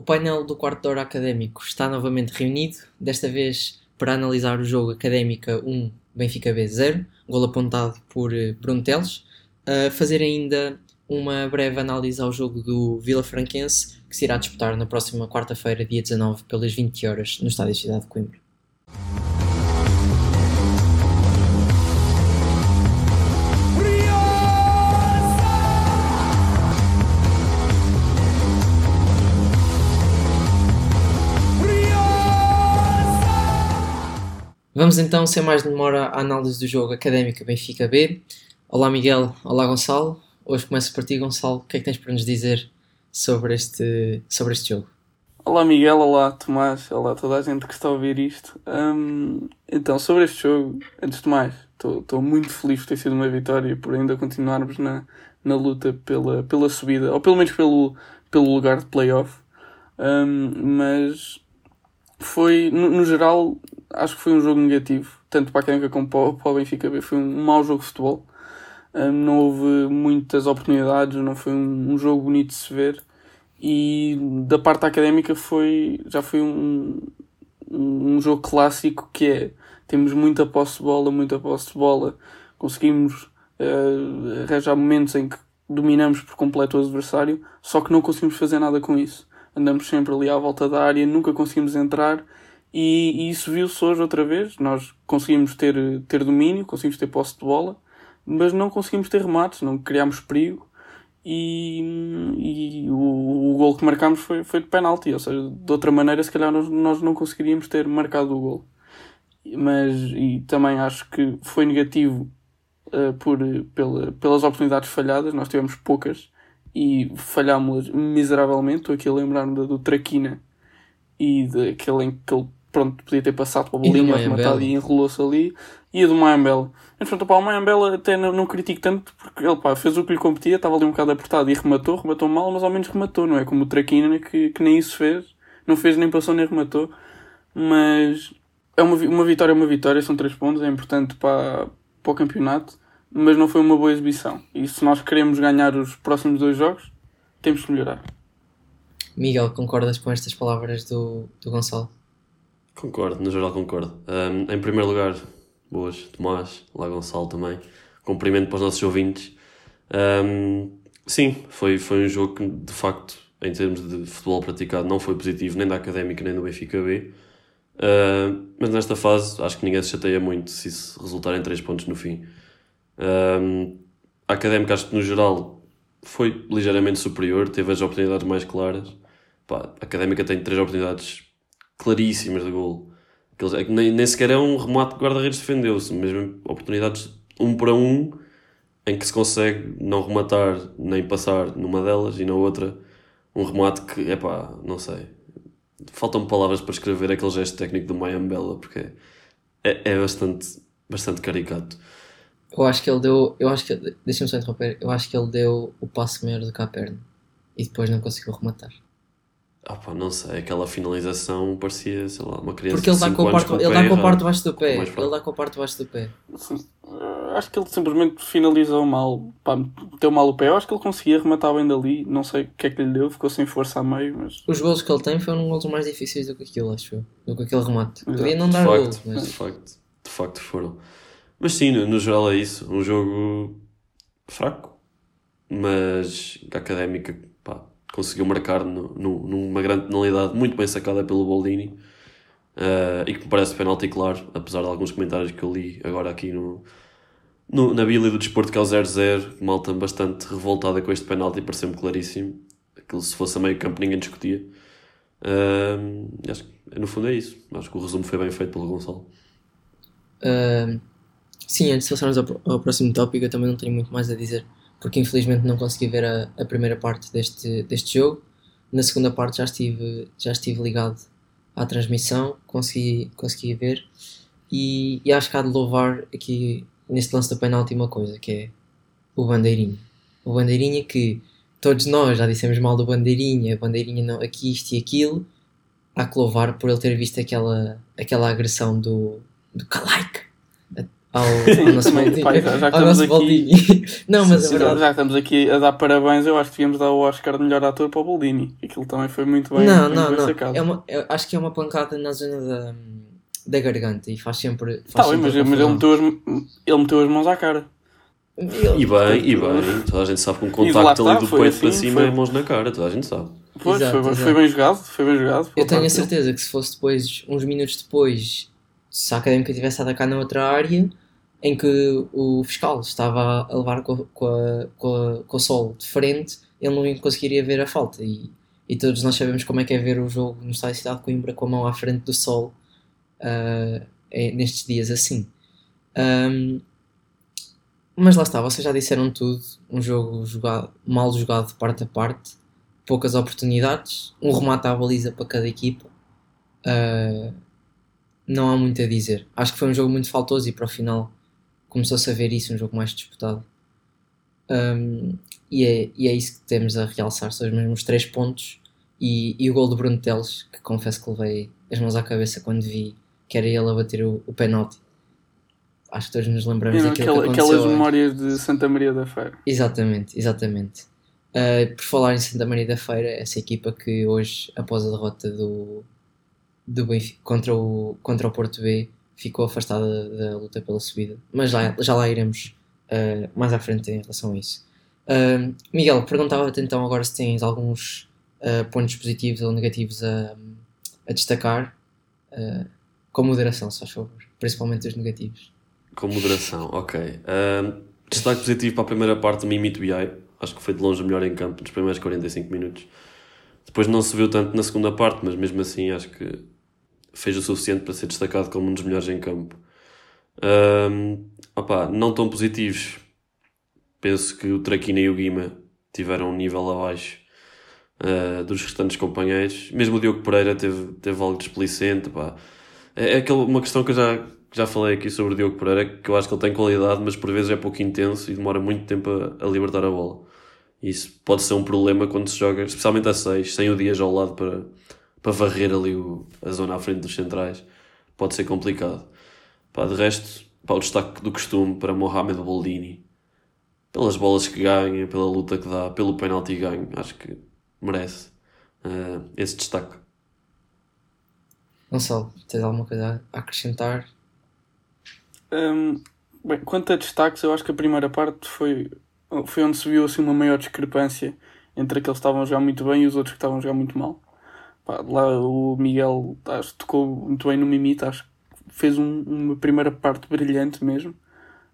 O painel do quarto de hora académico está novamente reunido, desta vez para analisar o jogo Académica 1, Benfica B 0, gol apontado por eh, Bruno Teles, a fazer ainda uma breve análise ao jogo do Vila Franquense, que se irá disputar na próxima quarta-feira, dia 19, pelas 20 horas, no Estádio Cidade de Coimbra. Vamos então, sem mais demora, à análise do jogo Académica Benfica B. Olá Miguel, olá Gonçalo. Hoje começo por ti, Gonçalo. O que é que tens para nos dizer sobre este, sobre este jogo? Olá Miguel, olá Tomás, olá toda a gente que está a ouvir isto. Um, então, sobre este jogo, antes de mais, estou muito feliz por ter sido uma vitória e por ainda continuarmos na, na luta pela, pela subida, ou pelo menos pelo, pelo lugar de playoff. Um, mas foi, no, no, geral, acho que foi um jogo negativo, tanto para a Académica como para para o Benfica B. Foi um mau jogo de futebol. Um, não houve muitas oportunidades, não foi um, um, jogo bonito de se ver. E da parte académica foi, já foi um, um jogo clássico que é temos muita posse de bola, muita posse de bola, conseguimos uh, arranjar momentos em que dominamos por completo o adversário, só que não conseguimos fazer nada com isso. Andamos sempre ali à volta da área, nunca conseguimos entrar e, e isso viu-se hoje outra vez. Nós conseguimos ter, ter domínio, conseguimos ter posse de bola, mas não conseguimos ter remates, não criámos perigo. E, e o, o gol que marcámos foi, foi de penalti, ou seja, de outra maneira, se calhar, nós, nós não conseguiríamos ter marcado o gol. Mas e também acho que foi negativo uh, por, pela, pelas oportunidades falhadas, nós tivemos poucas e falhámos miseravelmente. Estou aqui a lembrar-me do, do Traquina e daquele em que ele pronto, podia ter passado para a bolinha, rematado e enrolou-se ali. E a do Mayambela. Mas pronto, pá, o Mayambela até não, não critico tanto porque ele pá, fez o que lhe competia, estava ali um bocado apertado e rematou, rematou mal, mas ao menos rematou, não é? Como o Traquina que, que nem isso fez, não fez nem passou nem rematou. Mas é uma, uma vitória, é uma vitória, são três pontos, é importante para, para o campeonato, mas não foi uma boa exibição. E se nós queremos ganhar os próximos dois jogos, temos que melhorar. Miguel, concordas com estas palavras do, do Gonçalo? Concordo, no geral concordo. Um, em primeiro lugar, boas, Tomás, lá Gonçalo também. Cumprimento para os nossos ouvintes. Um, sim, foi, foi um jogo que, de facto, em termos de futebol praticado, não foi positivo nem da Académica nem do Benfica B. Uh, mas nesta fase, acho que ninguém se chateia muito se isso resultar em 3 pontos no fim. Um, a Académica, acho que no geral, foi ligeiramente superior, teve as oportunidades mais claras. Pá, a Académica tem três oportunidades claríssimas de gol. É nem, nem sequer é um remate que guarda-redes defendeu-se, mesmo oportunidades um para um em que se consegue não rematar nem passar numa delas e na outra um remate que, é pá, não sei. Faltam palavras para escrever aquele gesto técnico do Mayambela porque é, é bastante, bastante caricato. Eu acho que ele deu. Eu acho que. Deixa-me só interromper. Eu acho que ele deu o passo maior do que a perna e depois não conseguiu rematar. Ah pá, não sei, aquela finalização parecia, sei lá, uma criança Porque ele dá com o parte, ele dá com o parte debaixo do pé. Ele dá com o parte debaixo do pé. Acho que ele simplesmente finalizou mal. Pá, meteu mal o pé. Eu acho que ele conseguia rematar bem dali. Não sei o que é que lhe deu, ficou sem força a meio. Mas... Os gols que ele tem foram gols mais difíceis do que aquilo, acho eu. Do que aquele remate. Podia não dar gols, mas. De facto, de facto foram. Mas sim, no, no geral é isso. Um jogo fraco, mas académica conseguiu marcar no, no, numa grande penalidade muito bem sacada pelo Boldini uh, e que me parece penalti claro, apesar de alguns comentários que eu li agora aqui no, no, na Bíblia do Desporto que é o 0-0, malta bastante revoltada com este penalti, pareceu-me claríssimo. Aquilo se fosse a meio campo ninguém discutia. Uh, acho que no fundo é isso. Acho que o resumo foi bem feito pelo Gonçalo. Uh, sim, antes de passarmos ao, ao próximo tópico, eu também não tenho muito mais a dizer porque infelizmente não consegui ver a, a primeira parte deste, deste jogo. Na segunda parte já estive, já estive ligado à transmissão, consegui, consegui ver. E, e acho que há de louvar aqui neste lance do penalti uma coisa, que é o Bandeirinha. O Bandeirinha que todos nós já dissemos mal do Bandeirinha, Bandeirinha não, aqui isto e aquilo. Há que louvar por ele ter visto aquela, aquela agressão do, do Kalaik ao, ao nosso Baldini. já- ao nosso aqui- Baldini. Não, mas é Sim, verdade. Já que estamos aqui a dar parabéns, eu acho que devíamos dar o Oscar de melhor ator para o Boldini. Aquilo também foi muito bem, não, muito não, bem não. sacado. É uma, eu acho que é uma pancada na zona da, da garganta e faz sempre. Tá Faz mas, sempre mas ele, confusão. meteu as, ele meteu as mãos à cara. E bem, e bem. Toda a gente sabe que um contacto ali do foi peito para assim, cima foi- é mãos na cara, toda a gente sabe. Pois, Exato, foi, exato. foi bem jogado, foi bem jogado. Eu tenho a parte dele. certeza que se fosse depois, uns minutos depois, se a académica tivesse a atacar na outra área, em que o fiscal estava a levar com, com, a, com, a- com o sol de frente, ele não conseguiria ver a falta. E, e todos nós sabemos como é que é ver o jogo no Estádio Cidade de Coimbra com a mão à frente do sol é- nestes dias assim. Ahm, mas lá está, vocês já disseram tudo. Um jogo jogado, mal jogado de parte a parte, poucas oportunidades, um remate à baliza para cada equipa. Ah, não há muito a dizer. Acho que foi um jogo muito faltoso e para o final começou-se a ver isso, um jogo mais disputado. Ahm, e, é, e é isso que temos a realçar, são os mesmos três pontos e, e o gol de Bruno Teles, que confesso que levei as mãos à cabeça quando vi que era ele a bater o, o penalti. Acho que todos nos lembramos daquilo aquela- que aconteceu. aquelas memórias de Santa Maria da Feira. Exatamente, exatamente. Uh, por falar em Santa Maria da Feira, essa equipa que hoje, após a derrota do, do Benfica contra o, contra o Porto B, ficou afastada da luta pela subida. Mas já, já lá iremos uh, mais à frente em relação a isso. Uh, Miguel, perguntava-te então agora se tens alguns uh, pontos positivos ou negativos a, a destacar, uh, com moderação, se faz favor, principalmente os negativos. Com moderação, ok. Destaque positivo para a primeira parte do Mimito BI. Acho que foi de longe o melhor em campo nos primeiros 45 minutos. Depois não se viu tanto na segunda parte, mas mesmo assim acho que fez o suficiente para ser destacado como um dos melhores em campo. Ahm, opá, não tão positivos. Penso que o Traquina e o Guima tiveram um nível abaixo ah, dos restantes companheiros. Mesmo o Diogo Pereira teve, teve algo desplicente. Pá. É, é aquela, uma questão que eu já, já falei aqui sobre o Diogo Pereira, que eu acho que ele tem qualidade, mas por vezes é pouco intenso e demora muito tempo a, a libertar a bola. Isso pode ser um problema quando se joga, especialmente a 6, sem o Dias ao lado para, para varrer ali o, a zona à frente dos centrais. Pode ser complicado. Pá, de resto, pá, o destaque do costume para Mohamed Boldini. Pelas bolas que ganha, pela luta que dá, pelo penalti ganho, acho que merece eh, esse destaque. Gonçalo, tens alguma coisa a acrescentar? Hum, bem, quanto a destaques, eu acho que a primeira parte foi, foi onde se viu assim, uma maior discrepância entre aqueles que estavam a jogar muito bem e os outros que estavam a jogar muito mal. Pá, lá o Miguel acho, tocou muito bem no Mimita, acho que fez um- uma primeira parte brilhante mesmo.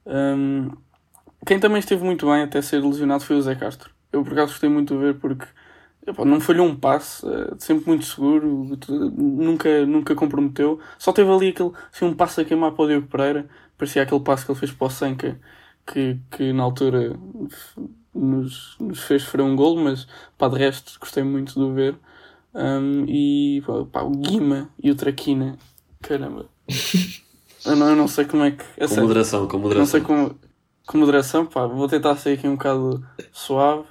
Hum, quem também esteve muito bem até ser lesionado foi o Zé Castro. Eu por acaso gostei muito de ver porque epá, não falhou um passe, eh, sempre muito seguro, nunca, nunca comprometeu. Só teve ali aquele, assim, um passe a queimar para o Diogo Pereira, parecia aquele passe que ele fez para o Senka, que, que na altura nos, nos fez sofrer um golo, mas pá, de resto gostei muito de o ver. Um, e pá, o Guima e o Traquina, caramba. eu, não, eu não sei como é que. Com moderação, com Eu Não sei moderação. como, com moderação, pá, vou tentar ser aqui um bocado suave.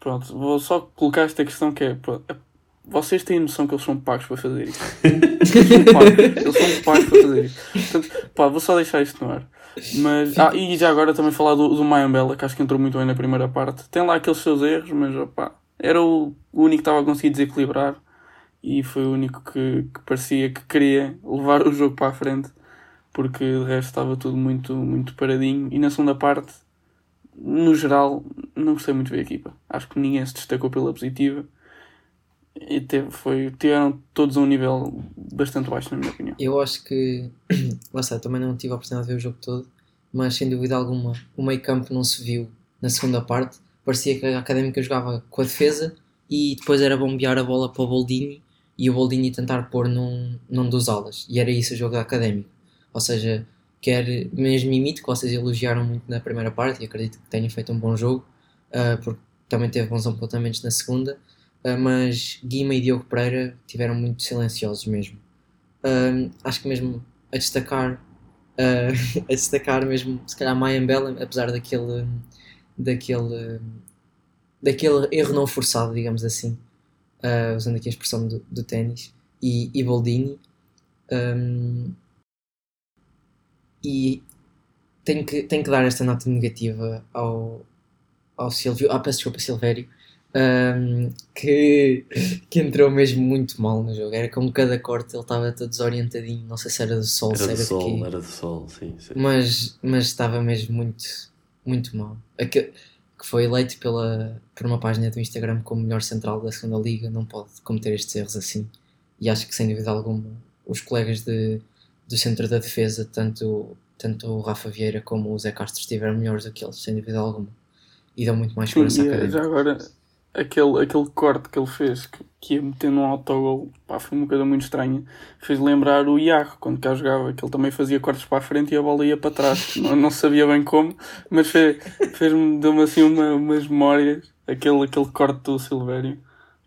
Pronto, vou só colocar esta questão que é, pronto, é- vocês têm noção que eles são pagos para fazer isto? Eles são pagos, eles são pagos para fazer isto. Portanto, pá, vou só deixar isto no ar. Mas, ah, e já agora também falar do, do Mayambela, que acho que entrou muito bem na primeira parte. Tem lá aqueles seus erros, mas opá, era o, único que estava a conseguir desequilibrar e foi o único que, que parecia que queria levar o jogo para a frente porque de resto estava tudo muito, muito paradinho. E na segunda parte, no geral, não gostei muito da equipa. Acho que ninguém se destacou pela positiva. E teve, foi, tiveram todos a um nível bastante baixo, na minha opinião. Eu acho que, lá também não tive a oportunidade de ver o jogo todo, mas sem dúvida alguma, o meio campo não se viu na segunda parte. Parecia que a Académica jogava com a defesa e depois era bombear a bola para o Boldini e o Boldini tentar pôr num, num dos alas. E era isso o jogo da Académica. Ou seja, quer mesmo imito, que vocês elogiaram muito na primeira parte e acredito que tenham feito um bom jogo, ah, porque também teve bons apontamentos na segunda, ah, mas Guima e Diogo Pereira tiveram muito silenciosos mesmo. Ah, acho que mesmo a destacar, a destacar mesmo, se calhar Mayan Bella, apesar daquele, daquele, daquele erro não forçado, digamos assim, ah, usando aqui a expressão do, do ténis, e, e Boldini. Um, e tenho que, tenho que dar esta nota negativa ao, ao Silvio, ah, peço desculpa, Silvério, um, que, que entrou mesmo muito mal no jogo. Era com cada corte ele estava todo desorientadinho, não sei se era do sol, Era se do era de sol, quê. era do sol, sim. sim. mas, mas estava mesmo muito, muito mal. Aque- que foi eleito pela, por uma página do Instagram como melhor central da segunda liga, não pode cometer estes erros assim. E acho que sem dúvida alguma os colegas de, do centro da defesa, tanto, tanto o Rafa Vieira como o Zé Castro, estiveram melhores do que eles, sem dúvida alguma. E dão muito mais Sim, esperança à e, eh, académica. já agora, aquele, aquele corte que ele fez, que, que ia metendo um autogol, pá, foi uma coisa muito estranha. Fez lembrar o Iago, quando cá jogava, que ele também fazia cortes para a frente e a bola ia para trás. não, não sabia bem como, mas fez- fez-me, deu-me assim uma, umas memórias, aquele, aquele corte do Silvério.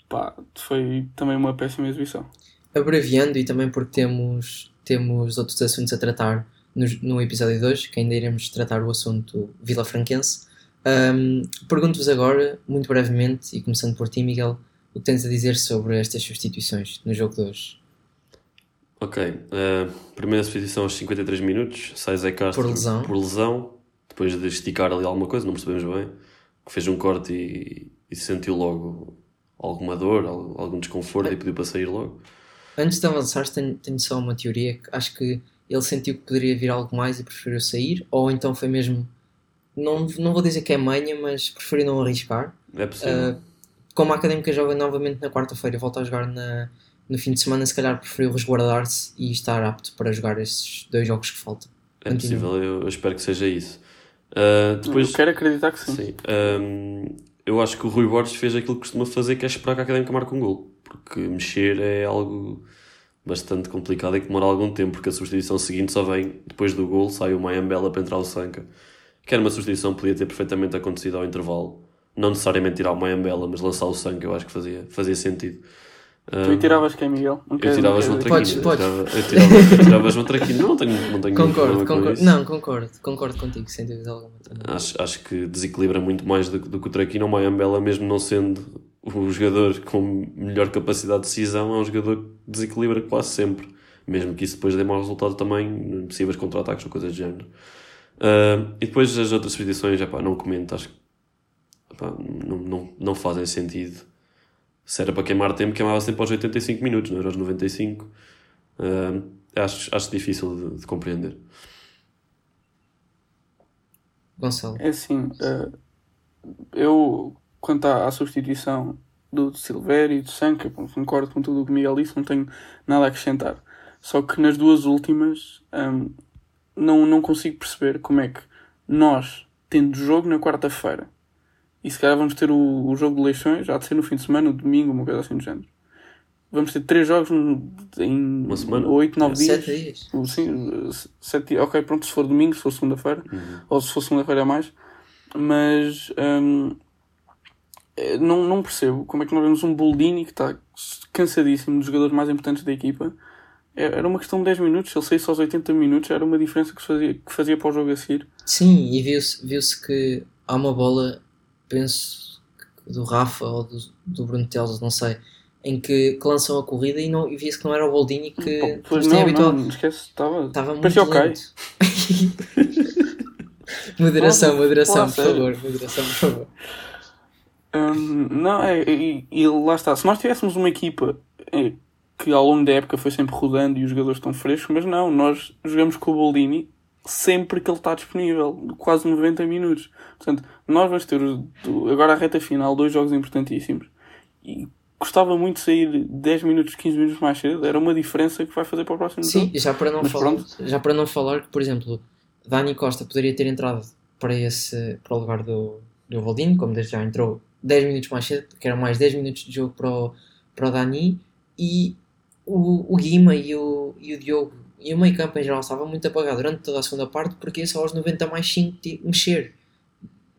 Pá, foi também uma péssima exibição. abreviando e também porque temos, temos outros assuntos a tratar no, no episódio 2, que ainda iremos tratar o assunto Vila Franquense. Ahm, Pergunto-vos agora, muito brevemente, e começando por ti, Miguel, o que tens a dizer sobre estas substituições no jogo de hoje? Ok, eh, primeira substituição aos 53 minutos, sai Zé Castro Por lesão. por lesão, depois de esticar ali alguma coisa, não percebemos bem, que fez um corte e, e sentiu logo alguma dor, al- algum desconforto e pediu para sair logo. Antes de avançares, tenho, tenho só uma teoria que acho que ele sentiu que poderia vir algo mais e preferiu sair, ou então foi mesmo. Não, não vou dizer que é manha, mas preferiu não arriscar. É possível. Uh, como a Académica joga novamente na quarta-feira e volta a jogar na, no fim de semana, se calhar preferiu resguardar-se e estar apto para jogar esses dois jogos que faltam. é continua. possível, eu, eu espero que seja isso. Uh, depois, Eu quero acreditar que sim. Sim. Hum, eu acho que o Rui Borges fez aquilo que costuma fazer, que é esperar que a Académica marque um gol. Porque mexer é algo bastante complicado e que demora algum tempo, porque a substituição seguinte só vem depois do gol, sai o Mayambela para entrar o Sanca. Que era uma substituição que podia ter perfeitamente acontecido ao intervalo. Não necessariamente tirar o Mayambela, mas lançar o Sanca, eu acho que fazia, fazia sentido. Tu Hum, tiravas quem, Miguel? Eu tirava João quero- Podes. Eu tirava, João Traquino. Não, não tenho, não tenho Concordo, concordo. isso. Não, concordo, concordo contigo, sem dúvida alguma. Acho, acho que desequilibra muito mais do, que- do que o Traquino. O Mayambela, mesmo não sendo o jogador com melhor capacidade de decisão, é um jogador que desequilibra quase sempre. Mesmo que isso depois dê mau resultado também, possíveis contra-ataques ou coisas do género. Ah, e depois as outras substituições, epá, não comento, acho que epá, não, não, não fazem sentido. Se era para queimar tempo, queimava sempre aos 85 minutos, não era aos 95. Ah, acho, acho difícil de, de compreender. Gonçalo. É assim, eh, eu, quanto à, à substituição do Silvério e do Sanca, concordo com tudo o que o Miguel disse, não tenho nada a acrescentar. Só que nas duas últimas, hum, não, não consigo perceber como é que nós, tendo jogo na quarta-feira, e se calhar vamos ter o, o jogo de eleições, já de ser no fim de semana, no domingo, uma coisa assim do género. Vamos ter três jogos no- em Uma semana? 8, 9 dias. Sete dias. Sim, sete dias. Ok, pronto, se for domingo, se for segunda-feira, ou se for segunda-feira a mais. Mas hum, eh, não, não percebo como é que nós vemos um Boldini que está cansadíssimo, dos jogadores mais importantes da equipa. É- Era uma questão de 10 minutos, se ele saísse aos 80 minutos, era uma diferença que fazia, que fazia para o jogo a seguir. Sim, e viu-se viu que há uma bola, penso que do Rafa ou do, do Bruno Teles, não sei, em que, que lançam a corrida e, não- e via-se que não era o Boldini que Pô, que pois tem não, habituado. não, esquece, estava. Estava muito Parecia o Kai. lento. moderação, moderação, por favor, moderação, por favor. Hum, não, é, e, e lá está. Se nós tivéssemos uma equipa é, que ao longo da época foi sempre rodando e os jogadores estão frescos, mas não, nós jogamos com o Boldini sempre que ele está disponível, quase 90 minutos. Portanto, nós vamos ter agora a reta final, dois jogos importantíssimos. E gostava muito de sair 10 minutos, 15 minutos mais cedo, era uma diferença que vai fazer para o próximo Sim, jogo. já para não Mas falar, pronto. já para não falar que, por exemplo, Dani Costa poderia ter entrado para esse para o lugar do, do Boldini, como desde já entrou 10 minutos mais cedo, porque eram mais 10 minutos de jogo para o, para o Dani e o, o Guima e o, e o Diogo e o meio campo em geral estava muito apagado durante toda a segunda parte porque só aos 90 mais 5 ti- mexer.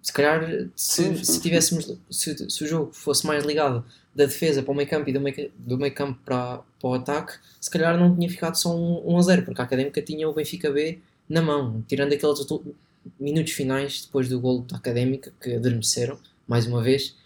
Se calhar se, Sim, sim, se tivéssemos se, se o jogo fosse mais ligado da defesa para o meio campo e do meio, do meio campo para, para o ataque, se calhar não tinha ficado só um, 1 a 0, porque a Académica tinha o Benfica B na mão, tirando aqueles minutos finais depois do golo da Académica que adormeceram, mais uma vez.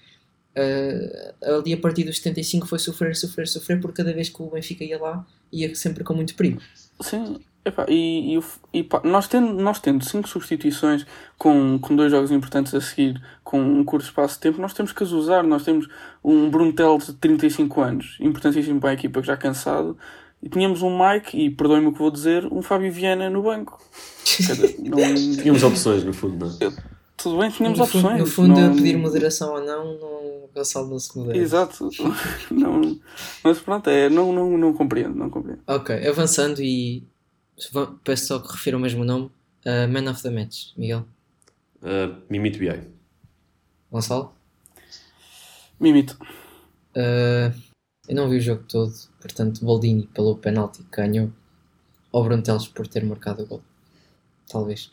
Eh, ali a partir dos 75 foi sofrer, sofrer, sofrer, porque cada vez que o Benfica ia lá ia sempre com muito perigo. Sim, Epá, e, e, e pá, nós, tendo, nós tendo cinco substituições com, com dois jogos importantes a seguir, com um curto espaço de tempo, nós temos que as usar. Nós temos um Bruntel de 35 anos, importantíssimo para a equipa que já cansado, e tínhamos um Mike, e perdoem-me o que vou dizer, um Fábio Viana no banco. não... Tínhamos opções, no fundo, não é? Tudo bem, tínhamos no opções. Fundo, no fundo, não... pedir moderação ou não, não Gonçalo não se modera. Exato. não, mas pronto, é, não, não, não compreendo, não compreendo. Ok, avançando e peço só que refira o mesmo nome. Uh, Man of the Match, Miguel. Uh, Mimito BI. Gonçalo? Mimito. Uh, eu não vi o jogo todo, portanto, Boldini pelo penalti que ganhou, ou Bronteles por ter marcado o gol. Talvez.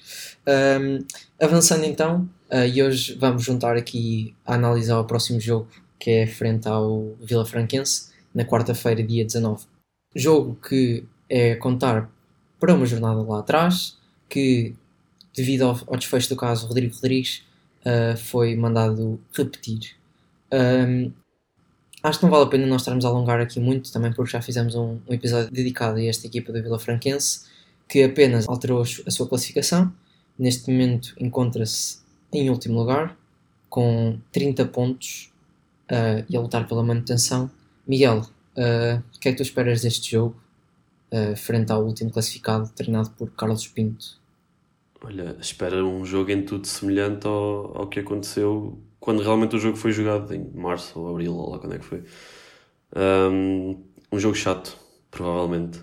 Um, avançando então, uh, e hoje vamos juntar aqui a analisar o próximo jogo, que é frente ao Vila Franquense, na quarta-feira, dia 19. Jogo que é contar para uma jornada lá atrás, que devido ao, ao desfecho do caso Rodrigo Rodrigues uh, foi mandado repetir. Um, acho que não vale a pena nós estarmos a alongar aqui muito, também porque já fizemos um, um episódio dedicado a esta equipa da Vila Franquense, que apenas alterou a sua classificação. Neste momento encontra-se em último lugar, com 30 pontos uh, e a lutar pela manutenção. Miguel, uh, o que é que tu esperas deste jogo? uh, frente ao último classificado, treinado por Carlos Pinto. Olha, espera um jogo em tudo semelhante ao, ao que aconteceu quando realmente o jogo foi jogado, em março ou abril, ou lá quando é que foi. Um, um jogo chato, provavelmente.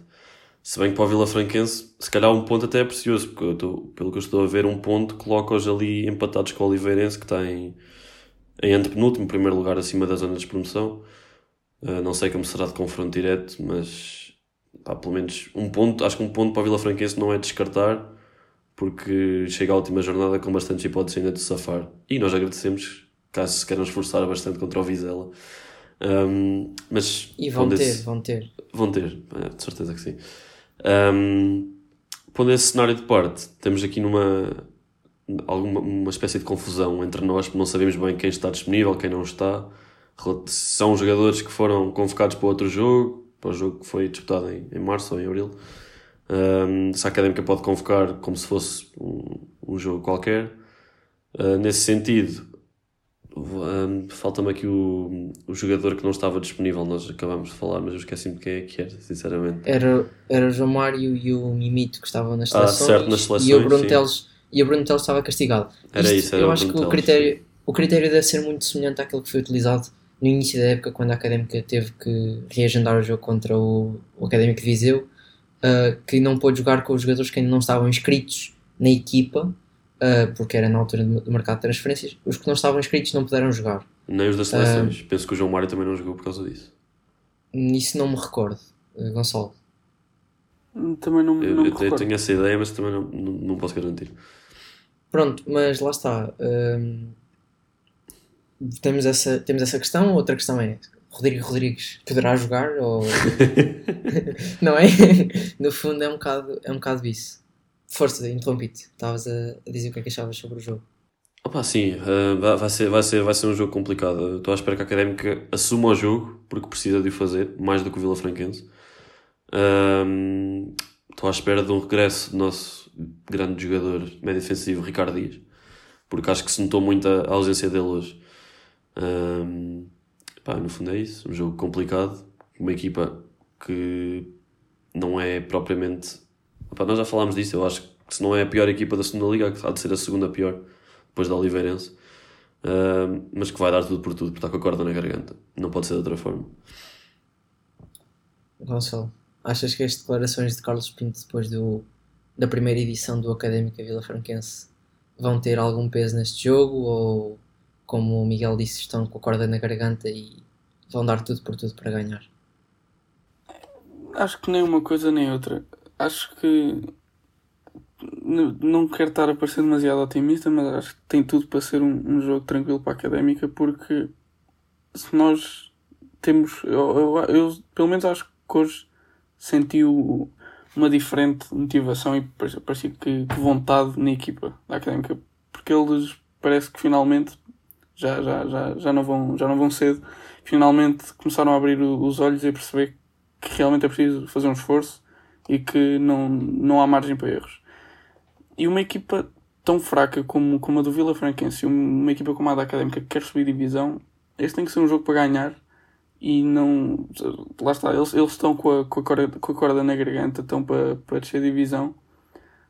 Se bem que para o Vila Franquense, se calhar um ponto até é precioso, porque estou, pelo que eu estou a ver, um ponto coloca-os ali empatados com o Oliveirense, que está em, em antepenúltimo, primeiro lugar acima da zona de promoção. Uh, não sei como será de confronto direto, mas pá, pelo menos um ponto, acho que um ponto para a Vila Franquense não é descartar, porque chega à última jornada com bastantes hipóteses ainda de safar. E nós agradecemos, caso se queiram esforçar bastante contra o Vizela. Um, mas e vão ter, vão ter. Vão ter, é, de certeza que sim. Um, pondo esse cenário de parte, temos aqui numa alguma uma espécie de confusão entre nós, porque não sabemos bem quem está disponível, quem não está. São jogadores que foram convocados para outro jogo, para o jogo que foi disputado em, em março ou em abril. Um, se a Académica pode convocar como se fosse um, um jogo qualquer. Uh, nesse sentido, um, falta-me aqui o, o jogador que não estava disponível. Nós acabamos de falar, mas eu esqueci-me quem é que era, sinceramente. Era, era o João Mário e o Mimito que estavam nas seleções. Ah, certo, nas seleções. E o Bruno Teles, e o Bruno Teles estava castigado. Era Isto, isso, era Eu acho que o critério, o critério deve ser muito semelhante àquele que foi utilizado no início da época, quando a Académica teve que reagendar o jogo contra o, o Académico de Viseu, uh, que não pôde jogar com os jogadores que ainda não estavam inscritos na equipa, uh, porque era na altura do mercado de transferências, os que não estavam inscritos não puderam jogar. Nem os das seleções. Uh, Penso que o João Mário também não jogou por causa disso. Isso não me recordo, Gonçalo. Também não, eu, não eu, eu tenho essa ideia, mas também não, não, não posso garantir. Pronto, mas lá está temos essa, temos essa questão. Outra questão é: Rodrigo Rodrigues poderá jogar? Ou... não é? No fundo, é um bocado, é um bocado isso. Força, interrompi-te. Estavas a, dizer o que é que achavas sobre o jogo. Opa, sim, uh, vai, ser, vai, ser, vai ser um jogo complicado. Estou à espera que a Académica assuma o jogo, porque precisa de o fazer, mais do que o Vila Franquense. Uh, estou à espera de um regresso do nosso grande jogador médio defensivo, Ricardo Dias, porque acho que se notou muito a, ausência dele hoje. Pá, no fundo é isso, um jogo complicado, uma equipa que não é propriamente. Nós já falámos disso, eu acho que se não é a pior equipa da segunda liga, há de ser a segunda pior, depois da Oliveirense. Um, mas que vai dar tudo por tudo, porque está com a corda na garganta. Não pode ser de outra forma. Gonçalo, achas que as declarações de Carlos Pinto depois do, da primeira edição do Académica Vila Franquense vão ter algum peso neste jogo ou como o Miguel disse, estão com a corda na garganta e vão dar tudo por tudo para ganhar. Acho que nem uma coisa nem outra. Acho que não quero estar a parecer demasiado otimista, mas acho que tem tudo para ser um, um jogo tranquilo para a académica, porque se nós temos. Eu, eu, eu, pelo menos acho que hoje senti uma diferente motivação e parecia que, que vontade na equipa da académica, porque eles parece que finalmente já, já, já, já, não vão, já não vão cedo, finalmente começaram a abrir os olhos e a perceber que realmente é preciso fazer um esforço e que não, não há margem para erros. E uma equipa tão fraca como, como a do Vila Franquense, uma equipa como a da Académica que quer subir divisão, este tem que ser um jogo para ganhar e não. Lá está, eles, eles estão com a, com, a corda, com a corda na garganta, estão para, para descer divisão,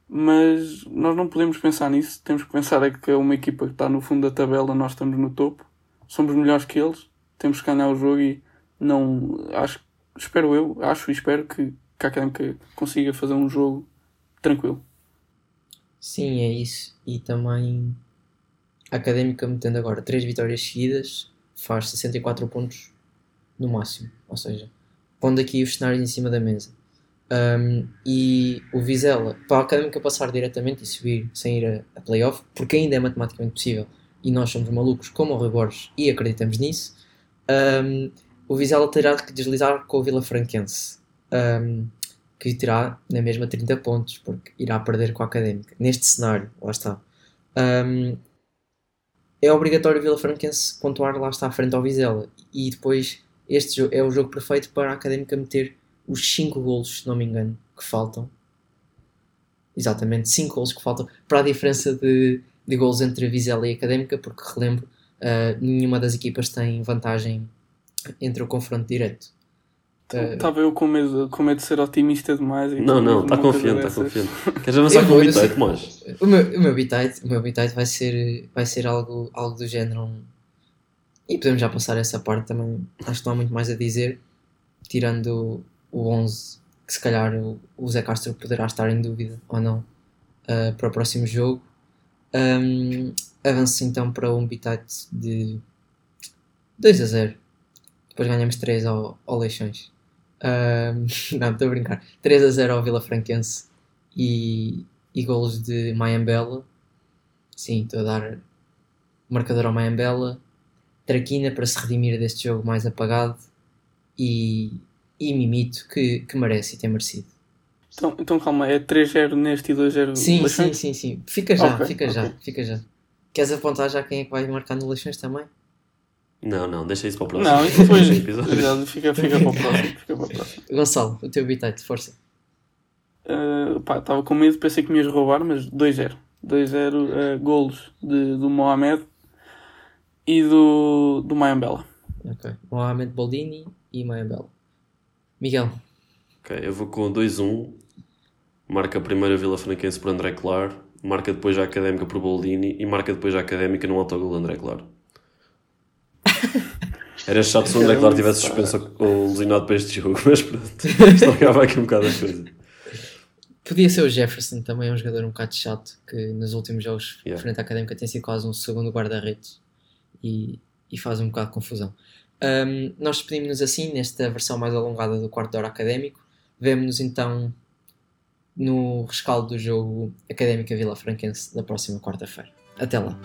mas nós não podemos pensar nisso. Temos que pensar é que é uma equipa que está no fundo da tabela, nós estamos no topo, somos melhores que eles, temos que ganhar o jogo e não. Acho, espero eu, acho e espero que, que a Académica consiga fazer um jogo tranquilo. Sim, é isso. E também a Académica metendo agora 3 vitórias seguidas faz 64 pontos no máximo. Ou seja, pondo aqui os cenários em cima da mesa. Um, e o Vizela, para a Académica passar diretamente e subir sem ir a, a playoff, porque ainda é matematicamente possível e nós somos malucos como o Borges e acreditamos nisso, um, o Vizela terá que deslizar com o Vila Franquense. Um, que terá na mesma 30 pontos, porque irá perder com a Académica. Neste cenário, lá está. Um, é obrigatório o Vila Franquense pontuar lá está à frente ao Vizela. E depois, este é o jogo perfeito para a Académica meter os 5 golos, se não me engano, que faltam. Exatamente, 5 golos que faltam para a diferença de, de golos entre Vizela e Académica, porque relembro, uh, nenhuma das equipas tem vantagem entre o confronto direto. Estava eu com medo, com medo de ser otimista demais. Não, não, está confiante, está confiante. Queres avançar com o bitite, Tomás? O meu, o meu bitite, o meu bitite vai ser, vai ser algo, algo do género. E podemos já passar essa parte também. Acho que não há muito mais a dizer. Tirando o 11, que se calhar o, o Zé Castro poderá estar em dúvida ou não uh, para o próximo jogo. Um, avanço então para um bitite de 2 a 0. Depois ganhamos 3 ao, ao Leixões. Não, estou a brincar. 3 a 0 ao Vila Franquense e, e golos de Mayambela. Sim, estou a dar marcador ao Mayambela. Traquina para se redimir deste jogo mais apagado. E, e Mimito, que, que merece e tem merecido. Então, então calma, é 3-0 neste e 2-0 Sim, Leixões? sim, sim, sim. Fica já, okay, fica okay. já, fica já. Queres apontar já quem é que vai marcar no Leixões também? Não, não, deixa isso para o próximo. Não, isso foi. fica, fica para o próximo. Fica para o próximo. Gonçalo, o teu bitite, força. Uh, pá, estava com medo, pensei que me ias roubar, mas 2-0. 2-0 uh, golos de, do Mohamed e do, do Mayambela. Ok. Mohamed Boldini e Mayambela. Miguel. Ok, eu vou com 2-1. Marca a primeira Vila Franquense por André Claro. Marca depois a Académica por Boldini. E marca depois a Académica no autogol de André Claro. Era chato se o Claro tivesse suspenso ou lesionado para este jogo, mas pronto, estragava aqui um bocado as coisas. Podia ser o Jefferson, também é um jogador um bocado chato, que nos últimos jogos, yeah. frente à Académica, tem sido quase um segundo guarda-redes e, e faz um bocado de confusão. Um, nós despedimos-nos assim, nesta versão mais alongada do quarto de hora académico. Vemo-nos então no rescaldo do jogo Académica Vila Franquense da próxima quarta-feira. Até lá!